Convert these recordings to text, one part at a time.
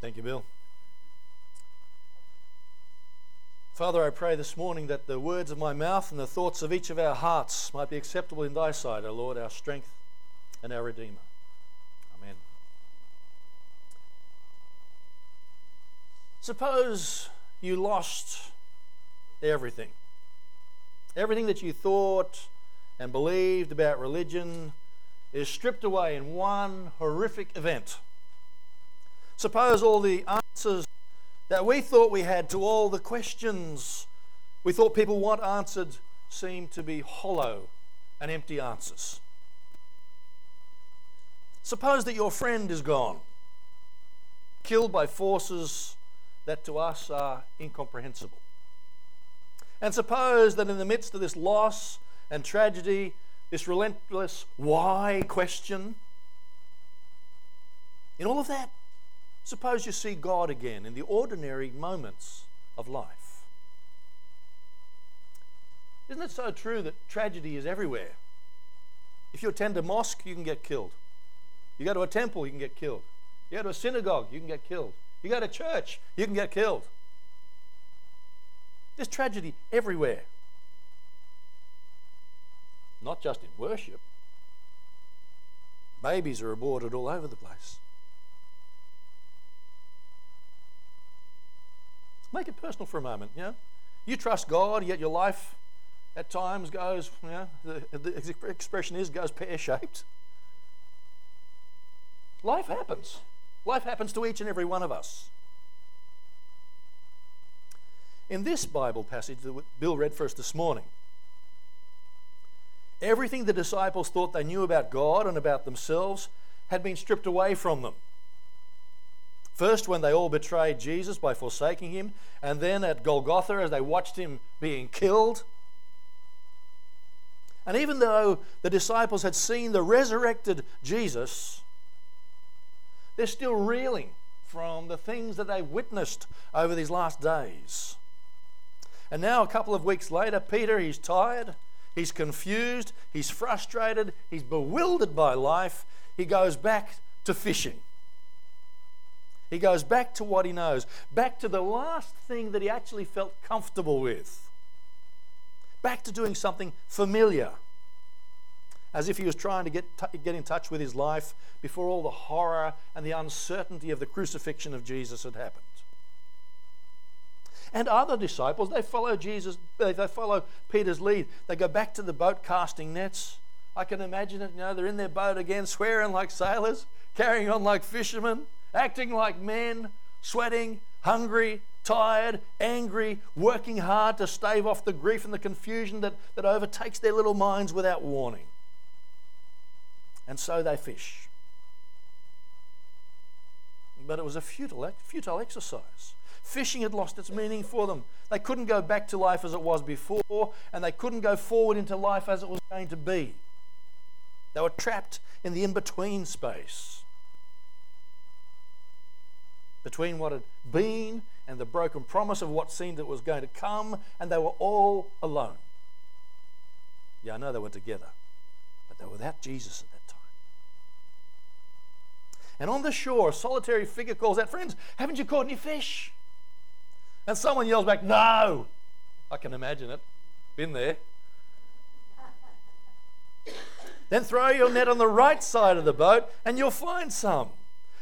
Thank you, Bill. Father, I pray this morning that the words of my mouth and the thoughts of each of our hearts might be acceptable in thy sight, O Lord, our strength and our Redeemer. Amen. Suppose you lost everything. Everything that you thought and believed about religion is stripped away in one horrific event. Suppose all the answers that we thought we had to all the questions we thought people want answered seem to be hollow and empty answers. Suppose that your friend is gone, killed by forces that to us are incomprehensible. And suppose that in the midst of this loss and tragedy, this relentless why question, in all of that, Suppose you see God again in the ordinary moments of life. Isn't it so true that tragedy is everywhere? If you attend a mosque, you can get killed. You go to a temple, you can get killed. You go to a synagogue, you can get killed. You go to church, you can get killed. There's tragedy everywhere. Not just in worship. Babies are aborted all over the place. Make it personal for a moment. Know? You trust God, yet your life at times goes, know, the, the expression is goes pear shaped. Life happens. Life happens to each and every one of us. In this Bible passage that Bill read for us this morning, everything the disciples thought they knew about God and about themselves had been stripped away from them. First, when they all betrayed Jesus by forsaking him, and then at Golgotha as they watched him being killed. And even though the disciples had seen the resurrected Jesus, they're still reeling from the things that they witnessed over these last days. And now, a couple of weeks later, Peter, he's tired, he's confused, he's frustrated, he's bewildered by life. He goes back to fishing. He goes back to what he knows, back to the last thing that he actually felt comfortable with, back to doing something familiar, as if he was trying to get, t- get in touch with his life before all the horror and the uncertainty of the crucifixion of Jesus had happened. And other disciples, they follow Jesus, they follow Peter's lead. They go back to the boat casting nets. I can imagine it, you know, they're in their boat again, swearing like sailors, carrying on like fishermen acting like men, sweating, hungry, tired, angry, working hard to stave off the grief and the confusion that, that overtakes their little minds without warning. And so they fish. But it was a futile, futile exercise. Fishing had lost its meaning for them. They couldn't go back to life as it was before, and they couldn't go forward into life as it was going to be. They were trapped in the in between space between what had been and the broken promise of what seemed that was going to come, and they were all alone. Yeah, I know they were together, but they were without Jesus at that time. And on the shore, a solitary figure calls out, Friends, haven't you caught any fish? And someone yells back, No! I can imagine it. Been there. then throw your net on the right side of the boat and you'll find some.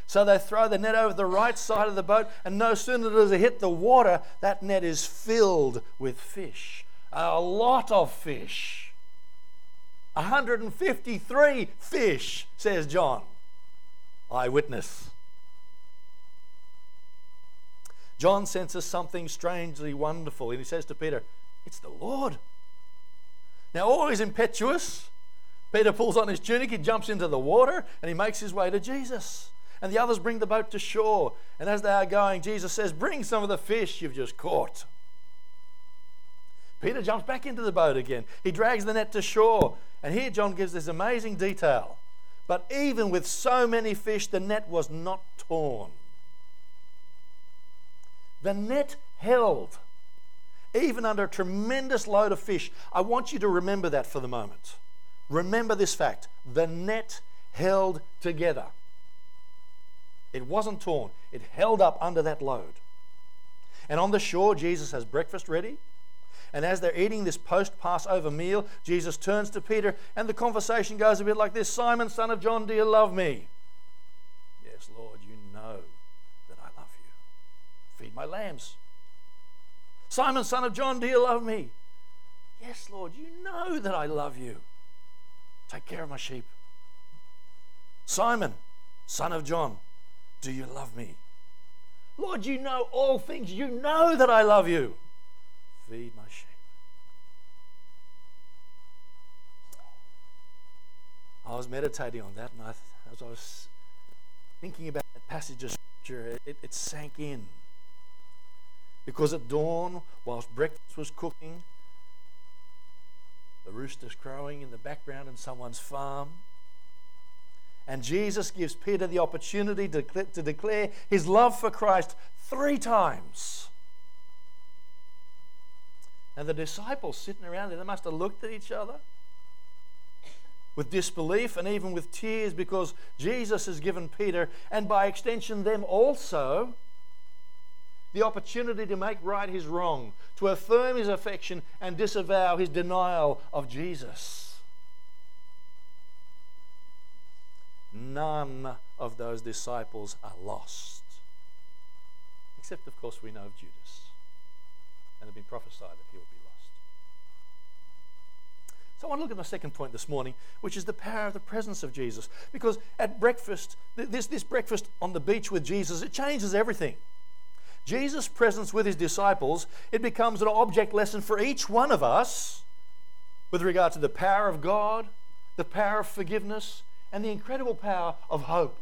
So they throw the net over the right side of the boat, and no sooner does it hit the water, that net is filled with fish. A lot of fish. 153 fish, says John. Eyewitness. John senses something strangely wonderful, and he says to Peter, It's the Lord. Now, always impetuous, Peter pulls on his tunic, he jumps into the water, and he makes his way to Jesus and the others bring the boat to shore. And as they are going, Jesus says, Bring some of the fish you've just caught. Peter jumps back into the boat again. He drags the net to shore. And here John gives this amazing detail. But even with so many fish, the net was not torn. The net held, even under a tremendous load of fish. I want you to remember that for the moment. Remember this fact the net held together It wasn't torn, it held up under that load. And on the shore, Jesus has breakfast ready. And as they're eating this post Passover meal, Jesus turns to Peter, and the conversation goes a bit like this Simon, son of John, do you love me? Yes, Lord, you know that I love you. Feed my lambs. Simon, son of John, do you love me? Yes, Lord, you know that I love you. Take care of my sheep. Simon, son of John, do you love me? Lord, you know all things. You know that I love you. Feed my sheep. I was meditating on that, and I, as I was thinking about that passage of scripture, it, it sank in. Because at dawn, whilst breakfast was cooking, the rooster's crowing in the background in someone's farm. And Jesus gives Peter the opportunity to, to declare his love for Christ three times. And the disciples sitting around there, they must have looked at each other with disbelief and even with tears because Jesus has given Peter, and by extension, them also, the opportunity to make right his wrong, to affirm his affection and disavow his denial of Jesus. None of those disciples are lost. Except, of course, we know of Judas. And it has been prophesied that he will be lost. So I want to look at my second point this morning, which is the power of the presence of Jesus. Because at breakfast, this, this breakfast on the beach with Jesus, it changes everything. Jesus' presence with his disciples, it becomes an object lesson for each one of us with regard to the power of God, the power of forgiveness, and the incredible power of hope.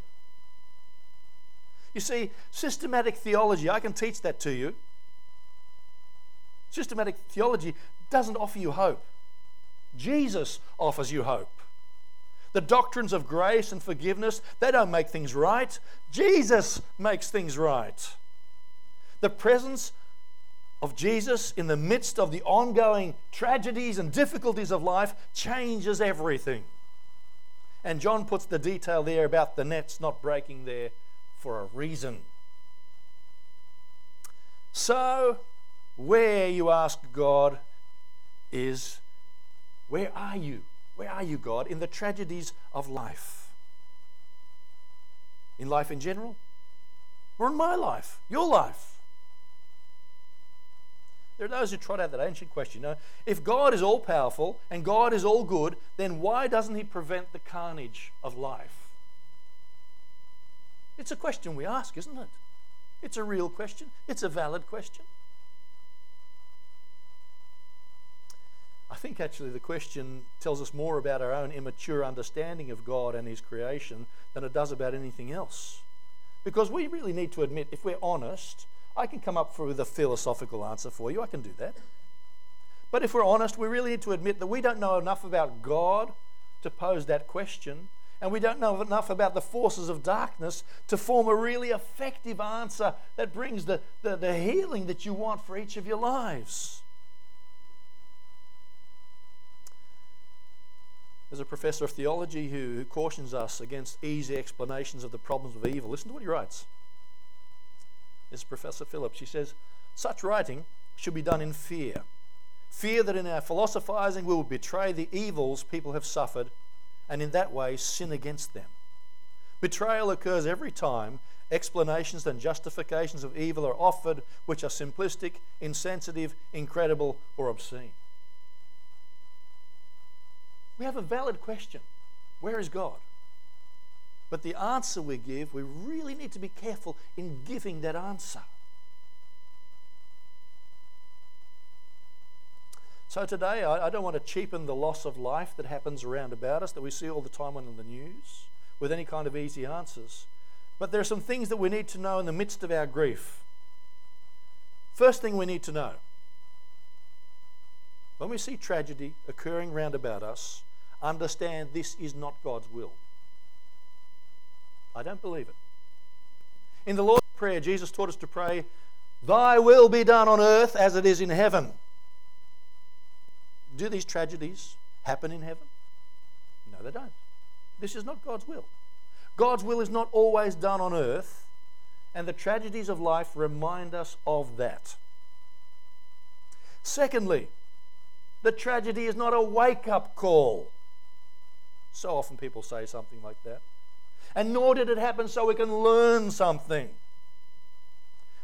You see, systematic theology, I can teach that to you. Systematic theology doesn't offer you hope. Jesus offers you hope. The doctrines of grace and forgiveness, they don't make things right. Jesus makes things right. The presence of Jesus in the midst of the ongoing tragedies and difficulties of life changes everything. And John puts the detail there about the nets not breaking there for a reason. So, where you ask God is, where are you? Where are you, God, in the tragedies of life? In life in general? Or in my life? Your life? There are those who trot out that ancient question. You know, if God is all powerful and God is all good, then why doesn't He prevent the carnage of life? It's a question we ask, isn't it? It's a real question, it's a valid question. I think actually the question tells us more about our own immature understanding of God and His creation than it does about anything else. Because we really need to admit, if we're honest, I can come up with a philosophical answer for you. I can do that. But if we're honest, we really need to admit that we don't know enough about God to pose that question, and we don't know enough about the forces of darkness to form a really effective answer that brings the, the, the healing that you want for each of your lives. There's a professor of theology who, who cautions us against easy explanations of the problems of evil. Listen to what he writes is Professor Phillips. She says, Such writing should be done in fear. Fear that in our philosophizing we will betray the evils people have suffered and in that way sin against them. Betrayal occurs every time explanations and justifications of evil are offered which are simplistic, insensitive, incredible, or obscene. We have a valid question Where is God? But the answer we give, we really need to be careful in giving that answer. So today, I, don't want to cheapen the loss of life that happens around about us, that we see all the time on the news, with any kind of easy answers. But there are some things that we need to know in the midst of our grief. First thing we need to know when we see tragedy occurring round about us, understand this is not God's will. I don't believe it. In the Lord's Prayer, Jesus taught us to pray, Thy will be done on earth as it is in heaven. Do these tragedies happen in heaven? No, they don't. This is not God's will. God's will is not always done on earth And the tragedies of life remind us of that. Secondly, the tragedy is not a wake up call. So often people say something like that. And nor did it happen so we can learn something.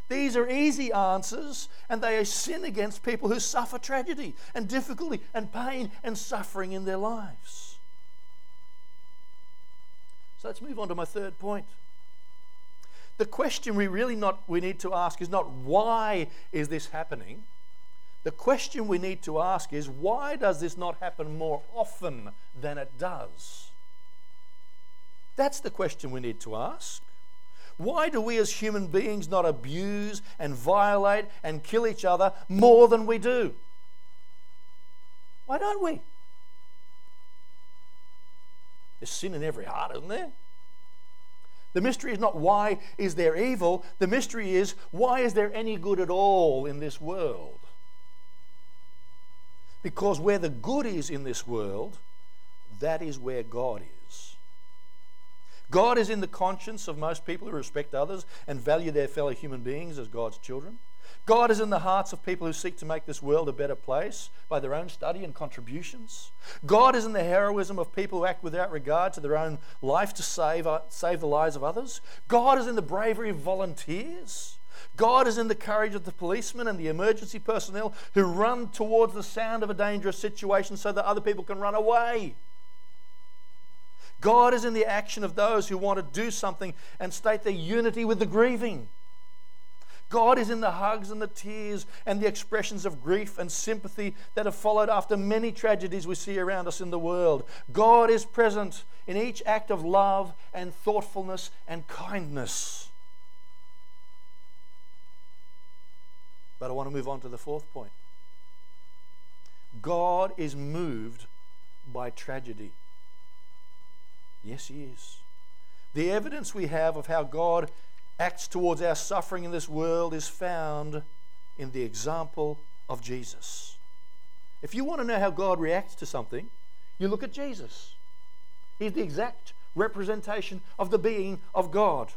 These are easy answers, and they are a sin against people who suffer tragedy and difficulty and pain and suffering in their lives. So let's move on to my third point. The question we really not we need to ask is not why is this happening? The question we need to ask is why does this not happen more often than it does? That's the question we need to ask. Why do we as human beings not abuse and violate and kill each other more than we do? Why don't we? There's sin in every heart, isn't there? The mystery is not why is there evil, the mystery is why is there any good at all in this world? Because where the good is in this world, that is where God is. God is in the conscience of most people who respect others and value their fellow human beings as God's children. God is in the hearts of people who seek to make this world a better place by their own study and contributions. God is in the heroism of people who act without regard to their own life to save, uh, save the lives of others. God is in the bravery of volunteers. God is in the courage of the policemen and the emergency personnel who run towards the sound of a dangerous situation so that other people can run away. God is in the action of those who want to do something and state their unity with the grieving. God is in the hugs and the tears and the expressions of grief and sympathy that have followed after many tragedies we see around us in the world. God is present in each act of love and thoughtfulness and kindness. But I want to move on to the fourth point. God is moved by tragedy. Yes, He is. The evidence we have of how God acts towards our suffering in this world is found in the example of Jesus. If you want to know how God reacts to something, you look at Jesus. He's the exact representation of the being of God.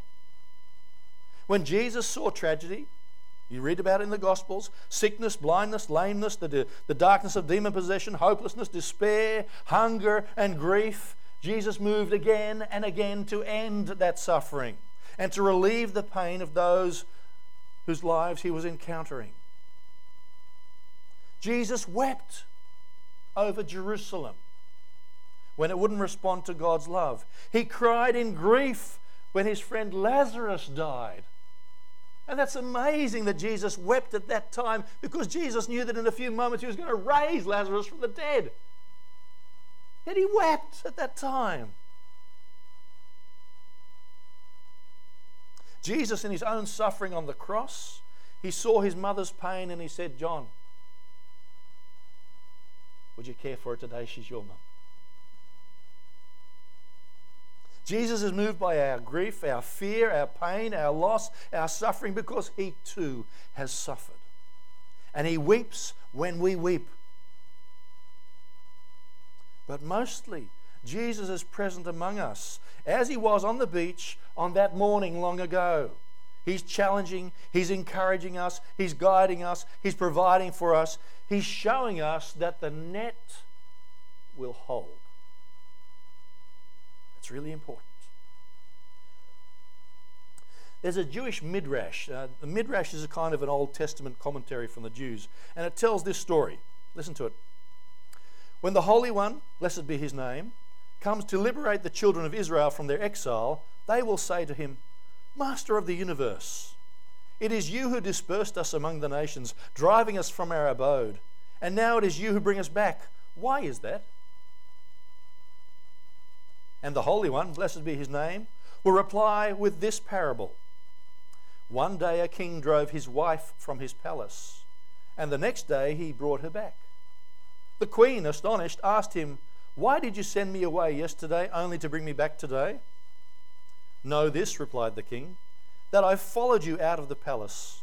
When Jesus saw tragedy, you read about it in the Gospels sickness, blindness, lameness, the, the darkness of demon possession, hopelessness, despair, hunger, and grief. Jesus moved again and again to end that suffering and to relieve the pain of those whose lives he was encountering. Jesus wept over Jerusalem when it wouldn't respond to God's love. He cried in grief when his friend Lazarus died. And that's amazing that Jesus wept at that time because Jesus knew that in a few moments he was going to raise Lazarus from the dead. Yet he wept at that time. Jesus, in his own suffering on the cross, he saw his mother's pain and he said, John, would you care for her today? She's your mum. Jesus is moved by our grief, our fear, our pain, our loss, our suffering because he too has suffered. And he weeps when we weep. But mostly, Jesus is present among us as he was on the beach on that morning long ago. He's challenging, he's encouraging us, he's guiding us, he's providing for us, he's showing us that the net will hold. It's really important. There's a Jewish midrash. Uh, the midrash is a kind of an Old Testament commentary from the Jews, and it tells this story. Listen to it. When the Holy One, blessed be his name, comes to liberate the children of Israel from their exile, they will say to him, Master of the universe, it is you who dispersed us among the nations, driving us from our abode, and now it is you who bring us back. Why is that? And the Holy One, blessed be his name, will reply with this parable One day a king drove his wife from his palace, and the next day he brought her back. The queen, astonished, asked him, Why did you send me away yesterday only to bring me back today? Know this, replied the king, that I followed you out of the palace,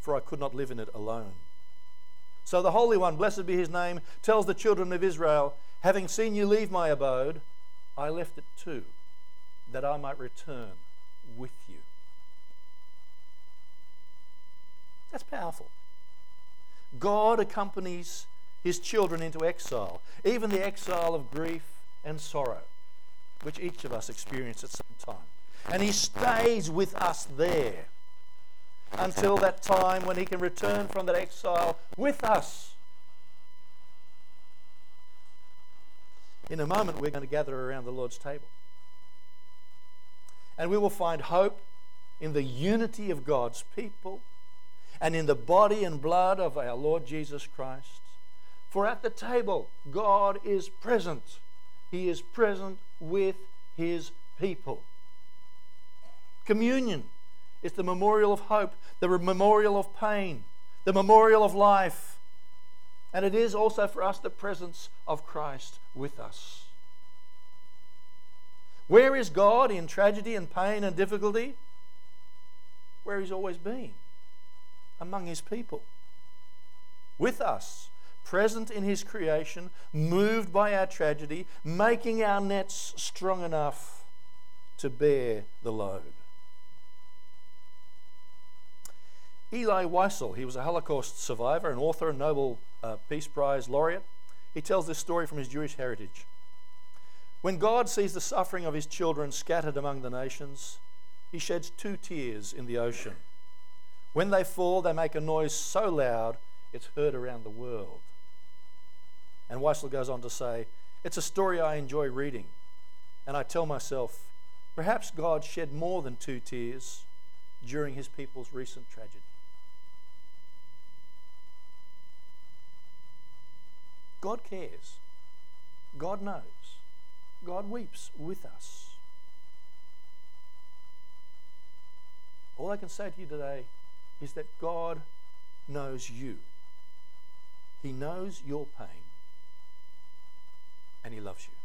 for I could not live in it alone. So the Holy One, blessed be his name, tells the children of Israel, Having seen you leave my abode, I left it too, that I might return with you. That's powerful. God accompanies his children into exile, even the exile of grief and sorrow, which each of us experience at some time. And he stays with us there until that time when he can return from that exile with us. In a moment, we're going to gather around the Lord's table. And we will find hope in the unity of God's people and in the body and blood of our Lord Jesus Christ. For at the table, God is present. He is present with His people. Communion is the memorial of hope, the memorial of pain, the memorial of life. And it is also for us the presence of Christ with us. Where is God in tragedy and pain and difficulty? Where He's always been among His people. With us, present in His creation, moved by our tragedy, making our nets strong enough to bear the load. Elie Wiesel, he was a Holocaust survivor, an author, a Nobel uh, Peace Prize laureate. He tells this story from his Jewish heritage. When God sees the suffering of his children scattered among the nations, he sheds two tears in the ocean. When they fall, they make a noise so loud it's heard around the world. And Wiesel goes on to say, It's a story I enjoy reading, and I tell myself, perhaps God shed more than two tears during his people's recent tragedy. God cares. God knows. God weeps with us. All I can say to you today is that God knows you. He knows your pain and He loves you.